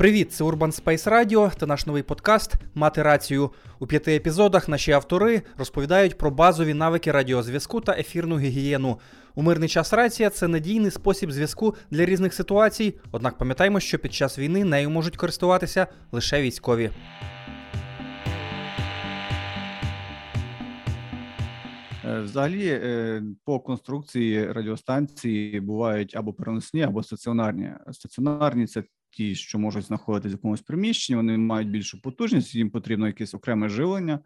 Привіт, це Urban Space Radio та наш новий подкаст Мати рацію. У п'яти епізодах наші автори розповідають про базові навики радіозв'язку та ефірну гігієну. У мирний час рація це надійний спосіб зв'язку для різних ситуацій. Однак пам'ятаймо, що під час війни нею можуть користуватися лише військові. Е, взагалі, е, по конструкції радіостанції бувають або переносні, або стаціонарні. Стаціонарні це ті, що можуть знаходитися в якомусь приміщенні, вони мають більшу потужність, їм потрібно якесь окреме живлення,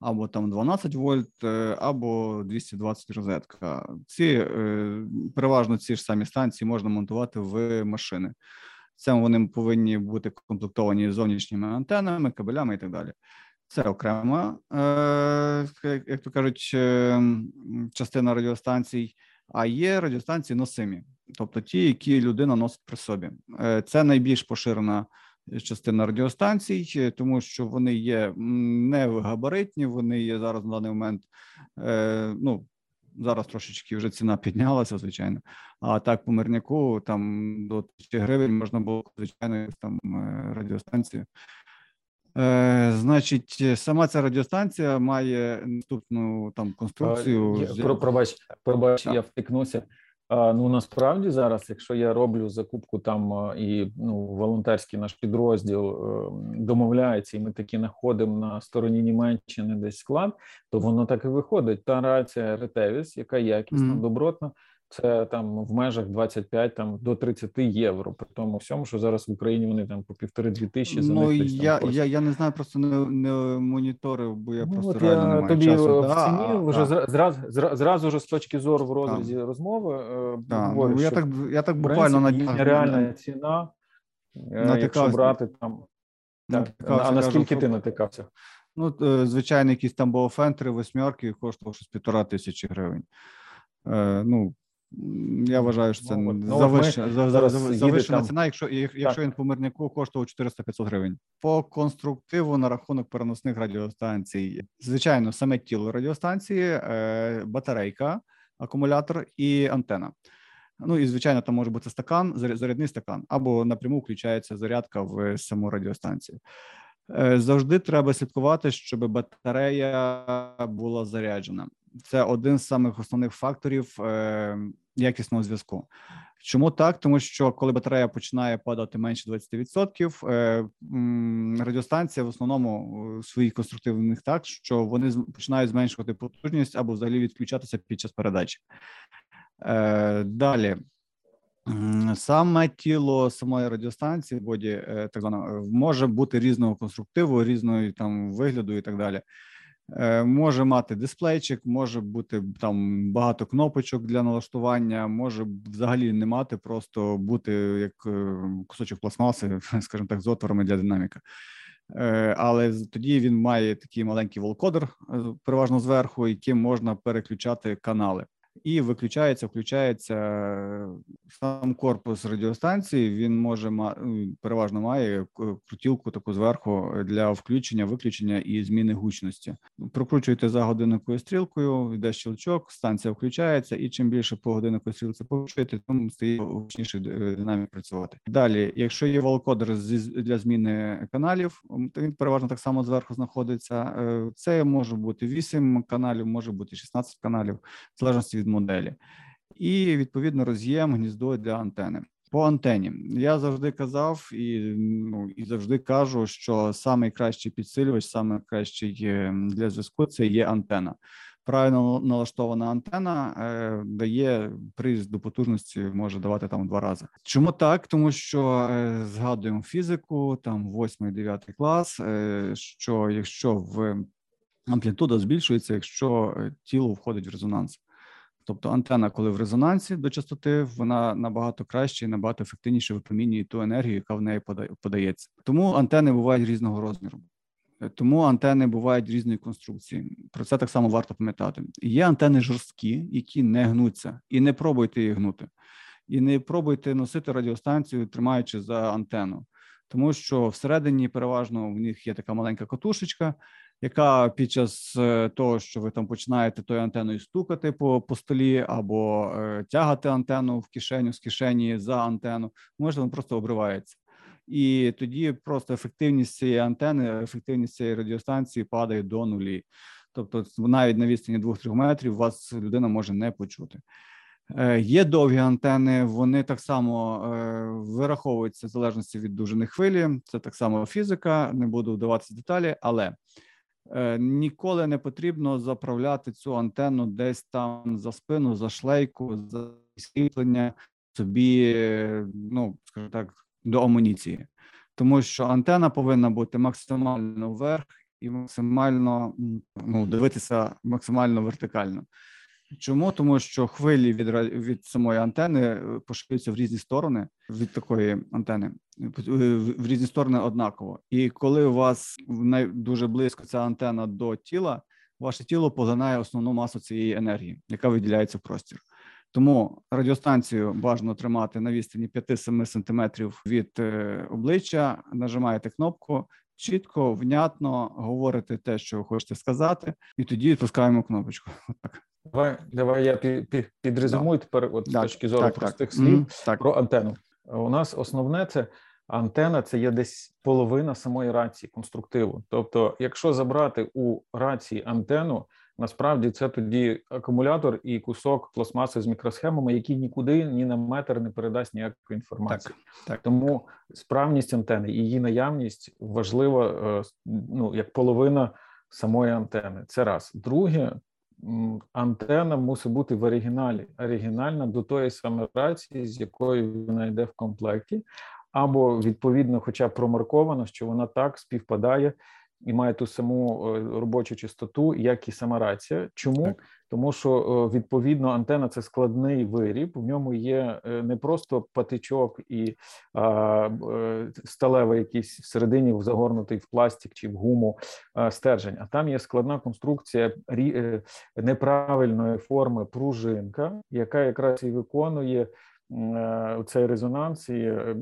або там 12 вольт, е, або 220 розетка. Ці переважно ці ж самі станції можна монтувати в машини. Це вони повинні бути комплектовані зовнішніми антенами, кабелями і так далі. Це окрема, е, як то кажуть, е, частина радіостанцій, а є радіостанції носимі, тобто ті, які людина носить при собі. Е, це найбільш поширена частина радіостанцій, тому що вони є не габаритні, вони є зараз на даний момент. ну, Зараз трошечки вже ціна піднялася, звичайно. А так по мирняку там до тисячі гривень можна було звичайно там радіостанцію Е, Значить, сама ця радіостанція має наступну там конструкцію. Я, про, пробач, пробач, так. я втикнуся. А, Ну насправді зараз, якщо я роблю закупку там і ну волонтерський наш підрозділ е, домовляється, і ми такі знаходимо на стороні Німеччини десь склад, то воно так і виходить. Та рація Ретевіс, яка якісна, mm. добротна, це там в межах 25 там до 30 євро. При тому всьому, що зараз в Україні вони там по півтори-дві тисячі за ну, них. Я я, я не знаю, просто не не моніторив, бо я ну, просто от реально я не маю тобі часу. в ціні да, вже да. зразу зразу ж з точки зору в розрізі да. розмови. Да. Говорю, ну, я так я так буквально на реальна ціна, натикався. якщо брати там. Натикався, а наскільки кажу, ти натикався? Ну, е, звичайно, якісь там боуфентри, восьмерки коштував щось півтора тисячі гривень. Е, ну, я вважаю, що це ну, завищена, за, завищена ціна, якщо якщо він по мирняку коштував 400-500 гривень. По конструктиву на рахунок переносних радіостанцій, звичайно, саме тіло радіостанції, е, батарейка, акумулятор і антена. Ну і звичайно, там може бути стакан, зарядний стакан, або напряму включається зарядка в саму радіостанцію. Е, завжди треба слідкувати, щоб батарея була заряджена це один з самих основних факторів е, якісного зв'язку. Чому так? Тому що коли батарея починає падати менше 20%, е, радіостанція в основному своїх конструктивних так, що вони починають зменшувати потужність або взагалі відключатися під час передачі. Далі. Саме тіло самої радіостанції, боді е, так звано, може бути різного конструктиву, різної там вигляду і так далі. Е, може мати дисплейчик, може бути там багато кнопочок для налаштування, може взагалі не мати, просто бути як е, кусочок пластмаси, скажімо так, з отворами для динаміка. Е, але тоді він має такий маленький волкодер, переважно зверху, яким можна переключати канали і виключається, включається е, сам корпус радіостанції. Він може ну, переважно має крутілку таку зверху для включення, виключення і зміни гучності. Прокручуєте за годинниковою стрілкою, йде щелчок, станція включається, і чим більше по годинниковій стрілці покручуєте, тим стає гучніше е, динамік працювати. Далі, якщо є волкодер для зміни каналів, то він переважно так само зверху знаходиться. Е, це може бути 8 каналів, може бути 16 каналів, в залежності від від моделі, і відповідно роз'єм гніздо для антени. По антені я завжди казав і ну і завжди кажу, що найкращий підсилювач, найкращий е, для зв'язку це є антена. Правильно налаштована антена е, дає приїзд до потужності, може давати там два рази. Чому так? Тому що е, згадуємо фізику, там 8-9 клас. Е, що якщо в амплітуда збільшується, якщо е, тіло входить в резонанс. Тобто антена, коли в резонансі до частоти, вона набагато краще і набагато ефективніше випромінює ту енергію, яка в неї подається. Тому антени бувають різного розміру. Е, тому антени бувають різної конструкції. Про це так само варто пам'ятати. Є антени жорсткі, які не гнуться, і не пробуйте їх гнути, і не пробуйте носити радіостанцію, тримаючи за антенну, тому що всередині переважно в них є така маленька катушечка, яка під час е, того, що ви там починаєте тою антеною стукати по по столі, або е, тягати антенну в кишеню з кишені за антенну, може вона просто обривається. і тоді просто ефективність цієї антени, ефективність цієї радіостанції падає до нулі. Тобто, навіть на відстані 2-3 метрів вас людина може не почути. Е, є довгі антени, вони так само вираховуються в залежності від довжини хвилі. Це так само фізика, не буду вдаватися в деталі, але ніколи не потрібно заправляти цю антенну десь там за спину, за шлейку, за світлення собі, ну скажімо так, до амуніції, тому що антена повинна бути максимально вверх і максимально ну, дивитися максимально вертикально. Чому? Тому що хвилі від від самої антени е, поширюються в різні сторони від такої антени, е, в різні сторони однаково. І коли у вас дуже близько ця антена до тіла, ваше тіло поглинає основну масу цієї енергії, яка виділяється в простір. Тому радіостанцію бажано тримати на відстані 5-7 сантиметрів від е, обличчя, нажимаєте кнопку. Чітко, внятно говорите те, що ви хочете сказати, і тоді відпускаємо кнопочку. Отак. Давай давай я під, підрезумую тепер, от так, з точки зору так, простих так. слів mm, про антенну. У нас основне це антена, це є десь половина самої рації конструктиву. Тобто, якщо забрати у рації антенну, насправді це тоді акумулятор і кусок пластмаси з мікросхемами, які нікуди ні на метр не передасть ніякої інформації. Так, так. Тому справність антени і її наявність важлива е, ну як половина самої антени. Це раз друге антена мусить бути в оригіналі, оригінальна до тої саме рації, з якою вона йде в комплекті, або відповідно, хоча промарковано, що вона так співпадає і має ту саму е, робочу частоту, як і сама рація. Чому? Так. Тому що е, відповідно антена це складний виріб. В ньому є е, не просто патичок і а, сталевий якийсь всередині загорнутий в пластик чи в гуму а, стержень, а там є складна конструкція неправильної форми пружинка, яка якраз і виконує. Е, цей резонанс і е,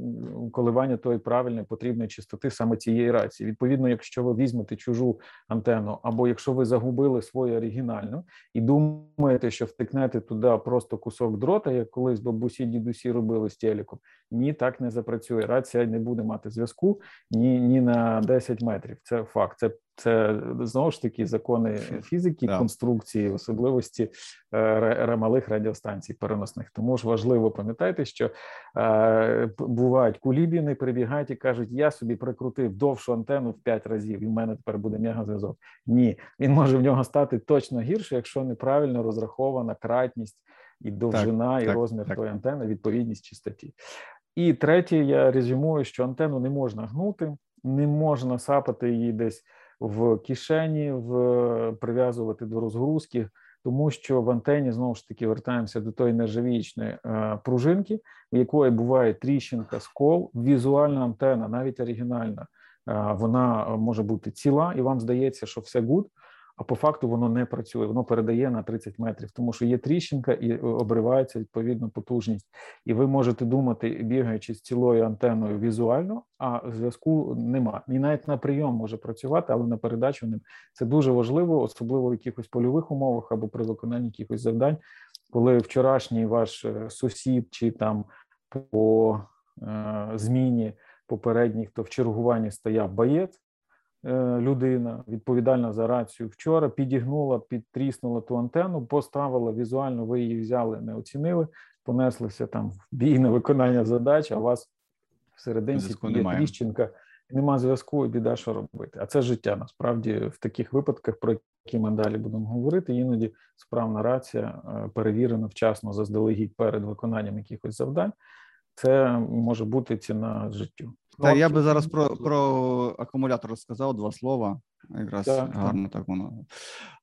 коливання тої правильної потрібної частоти саме цієї рації. Відповідно, якщо ви візьмете чужу антенну, або якщо ви загубили свою оригінальну і думаєте, що втикнете туди просто кусок дрота, як колись бабусі дідусі робили з телеком, ні, так не запрацює. Рація не буде мати зв'язку ні ні на 10 метрів. Це факт. Це це знову ж таки закони фізики, yeah. конструкції, особливості е, малих радіостанцій переносних. Тому ж важливо пам'ятати, що е, бувають кулібіни, прибігають і кажуть: я собі прикрутив довшу антенну в 5 разів, і в мене тепер буде мегазв'язок. Ні, він може в нього стати точно гірше, якщо неправильно розрахована кратність і довжина, так, і так, розмір так. тої антени, відповідність чистоті. І третє, я резюмую, що антенну не можна гнути, не можна сапати її десь в кишені, в прив'язувати до розгрузки, тому що в антені знову ж таки вертаємося до тої нержавіючної е, пружинки, в якої буває тріщинка, скол, візуальна антена, навіть оригінальна, е, вона може бути ціла, і вам здається, що все good а по факту воно не працює, воно передає на 30 метрів, тому що є тріщинка і е, обривається відповідно потужність. І ви можете думати, бігаючи з цілою антеною візуально, а зв'язку нема. І навіть на прийом може працювати, але на передачу нема це дуже важливо, особливо в якихось польових умовах або при виконанні якихось завдань, коли вчорашній ваш е, сусід чи там по е, зміні попередніх, то в чергуванні стояв боєць. Е, людина відповідальна за рацію вчора, підігнула, підтріснула ту антенну, поставила візуально, ви її взяли, не оцінили, понеслися там в бій на виконання задач, а у вас всередині є тріщинка, нема зв'язку, і біда, що робити. А це життя насправді в таких випадках, про які ми далі будемо говорити. Іноді справна рація е, перевірена вчасно заздалегідь перед виконанням якихось завдань. Це може бути ціна життю. Так, я би зараз про про акумулятор розказав два слова. Якраз так, гарно так воно.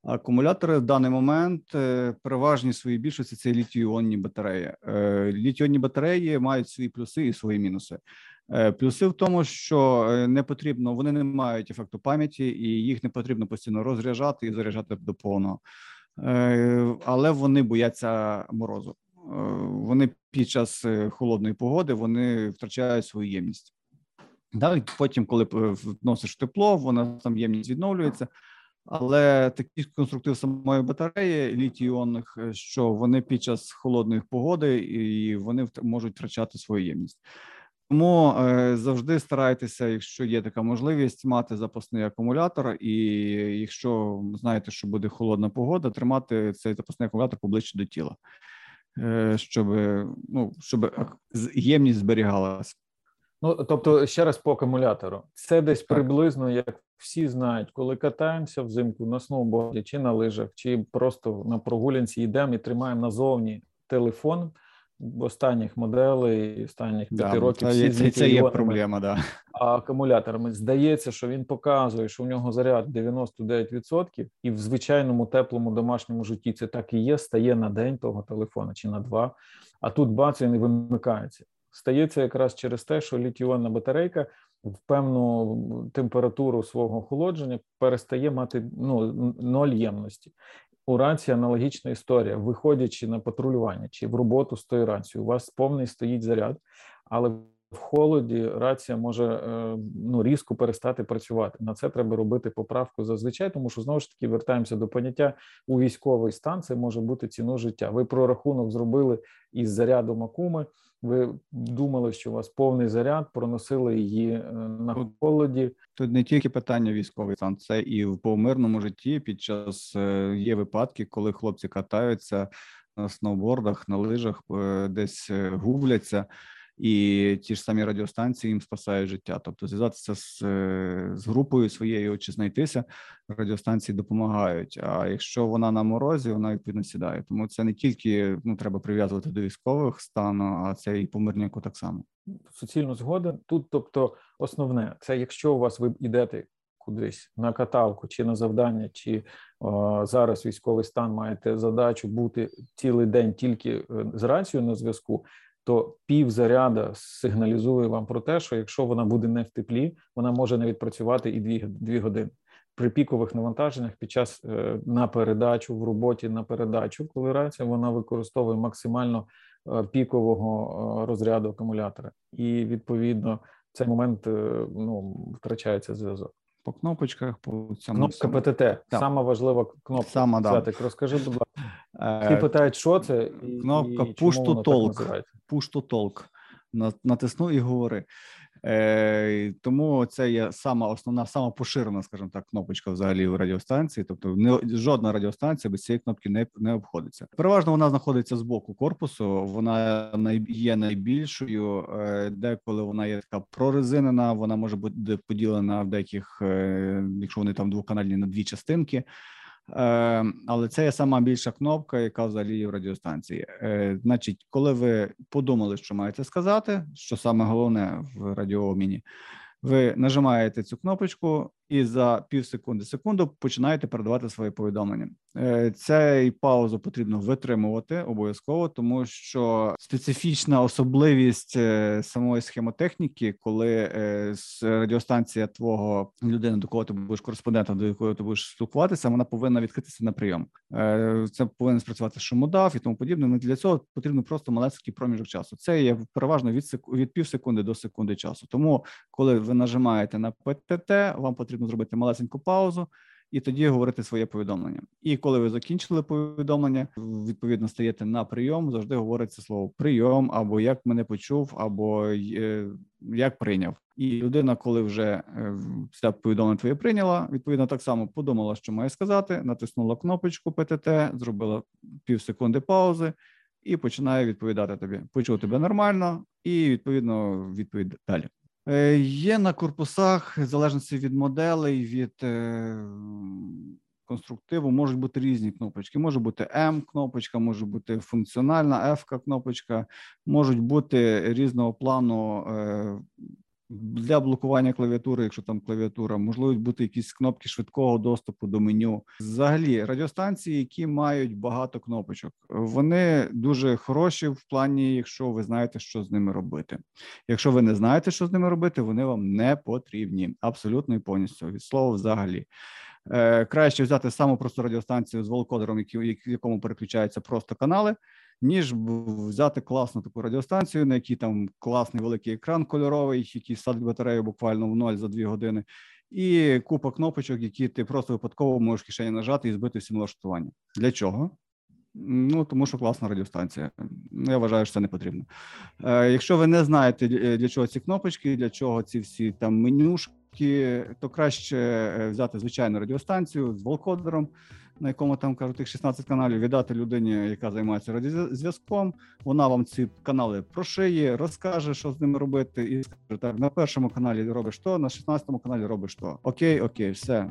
Акумулятори в даний момент е, переважні свої більшості це літій-іонні батареї. Е, літій-іонні батареї мають свої плюси і свої мінуси. Е, плюси в тому, що не потрібно, вони не мають ефекту пам'яті, і їх не потрібно постійно розряджати і заряджати до повного, але вони бояться морозу. Вони під час холодної погоди вони втрачають свою ємність. Да, Потім, коли вносиш тепло, вона там ємність відновлюється. Але такий конструктив самої батареї літій-іонних, е, що вони під час холодної погоди і вони можуть втрачати свою ємність. Тому е, завжди старайтеся, якщо є така можливість, мати запасний акумулятор, і якщо знаєте, що буде холодна погода, тримати цей запасний акумулятор поближче до тіла, е, щоб ну щоб ємність зберігалася. Ну тобто, ще раз по акумулятору, це десь приблизно як всі знають, коли катаємося взимку на сноуборді, чи на лижах, чи просто на прогулянці йдемо і тримаємо назовні телефон в останніх моделей, останніх п'яти да, років. Всі це, це є проблема, да. А акумуляторами здається, що він показує, що в нього заряд 99%, і в звичайному теплому домашньому житті це так і є. Стає на день того телефона чи на два. А тут бац, він і вимикається. Стається якраз через те, що літіонна батарейка в певну температуру свого охолодження перестає мати ну, ноль ємності. У рації аналогічна історія, виходячи на патрулювання чи в роботу з тої рації, у вас повний стоїть заряд, але в холоді рація може е, ну різко перестати працювати. На це треба робити поправку зазвичай, тому що знову ж таки вертаємося до поняття у військовий стан. Це може бути ціну життя. Ви прорахунок зробили із зарядом акуми. Ви думали, що у вас повний заряд, проносили її е, на холоді. Тут не тільки питання військовий стан, це і в помирному житті. Під час е, є випадки, коли хлопці катаються на сноубордах, на лижах, десь губляться і ті ж самі радіостанції їм спасають життя. Тобто, зв'язатися з е, з групою своєю чи знайтися радіостанції допомагають. А якщо вона на морозі, вона відповідно сідає. Тому це не тільки ну треба прив'язувати до військових стану, а це і по мирняку так само. Суцільно згоден тут. Тобто, основне це якщо у вас ви йдете. Кудись на каталку чи на завдання, чи о, зараз військовий стан маєте задачу бути цілий день тільки е, з рацією на зв'язку то пів заряда сигналізує вам про те, що якщо вона буде не в теплі, вона може не відпрацювати і дві, дві години. При пікових навантаженнях під час е, на передачу в роботі на передачу, коли рація вона використовує максимально е, пікового е, розряду акумулятора, і відповідно в цей момент ну втрачається зв'язок. По кнопочках по цьому кнопка ПТТ. Так. Сама важлива кнопка. Сама, да. Розкажи, будь ласка. Ти питають, що це і, кнопка і push to talk. Push to talk. Натисну і говори. Е, Тому це є сама основна, сама поширена, скажімо так, кнопочка взагалі в радіостанції. Тобто, не жодна радіостанція без цієї кнопки не не обходиться. Переважно вона знаходиться з боку корпусу. Вона є найбільшою. Е, деколи вона є така прорезинена. Вона може бути поділена в деяких, е, якщо вони там двоканальні на дві частинки. Е, але це є сама більша кнопка, яка взагалі є в радіостанції. Е, значить, коли ви подумали, що маєте сказати, що саме головне в радіообміні, ви нажимаєте цю кнопочку, і за пів секунди секунду починаєте передавати свої повідомлення. Е, цей паузу потрібно витримувати обов'язково, тому що специфічна особливість е, самої схемотехніки, коли е, радіостанція твого людини, до кого ти будеш кореспондентом, до якої ти будеш спілкуватися, вона повинна відкритися на прийом. Це повинен спрацювати шумодав і тому подібне. Ну, для цього потрібно просто маленький проміжок часу. Це є переважно від від пів секунди до секунди часу. Тому, коли ви нажимаєте на ПТТ, вам потрібно потрібно зробити малесеньку паузу і тоді говорити своє повідомлення. І коли ви закінчили повідомлення, відповідно стаєте на прийом. Завжди говориться слово прийом, або як мене почув, або е, як прийняв. І людина, коли вже це повідомлення твоє прийняла, відповідно так само подумала, що має сказати, натиснула кнопочку ПТТ, зробила пів секунди паузи. І починає відповідати тобі. Почув тебе нормально, і відповідно відповідь далі. Е, є на корпусах, в залежності від моделей, від е, конструктиву, можуть бути різні кнопочки. Може бути М-кнопочка, може бути функціональна F-кнопочка, можуть бути різного плану е, для блокування клавіатури, якщо там клавіатура, можливо бути якісь кнопки швидкого доступу до меню. Взагалі, радіостанції, які мають багато кнопочок, вони дуже хороші в плані, якщо ви знаєте, що з ними робити. Якщо ви не знаєте, що з ними робити, вони вам не потрібні абсолютно і повністю від слова взагалі. Е, краще взяти саму просту радіостанцію з волкодером, в якому переключаються просто канали ніж взяти класну таку радіостанцію, на якій там класний великий екран кольоровий, який садить батарею буквально в ноль за дві години, і купа кнопочок, які ти просто випадково можеш в кишені нажати і збити всі налаштування. Для чого? Ну тому що класна радіостанція. Я вважаю, що це не потрібно. Е, Якщо ви не знаєте для чого ці кнопочки, для чого ці всі там менюшки, то краще е, взяти звичайну радіостанцію з волкодером, на якому там кажуть тих 16 каналів, віддати людині, яка займається радіозв'язком. Вона вам ці канали прошиє, розкаже, що з ними робити, і скаже так: на першому каналі робиш то, на 16 каналі робиш то. Окей, окей, все.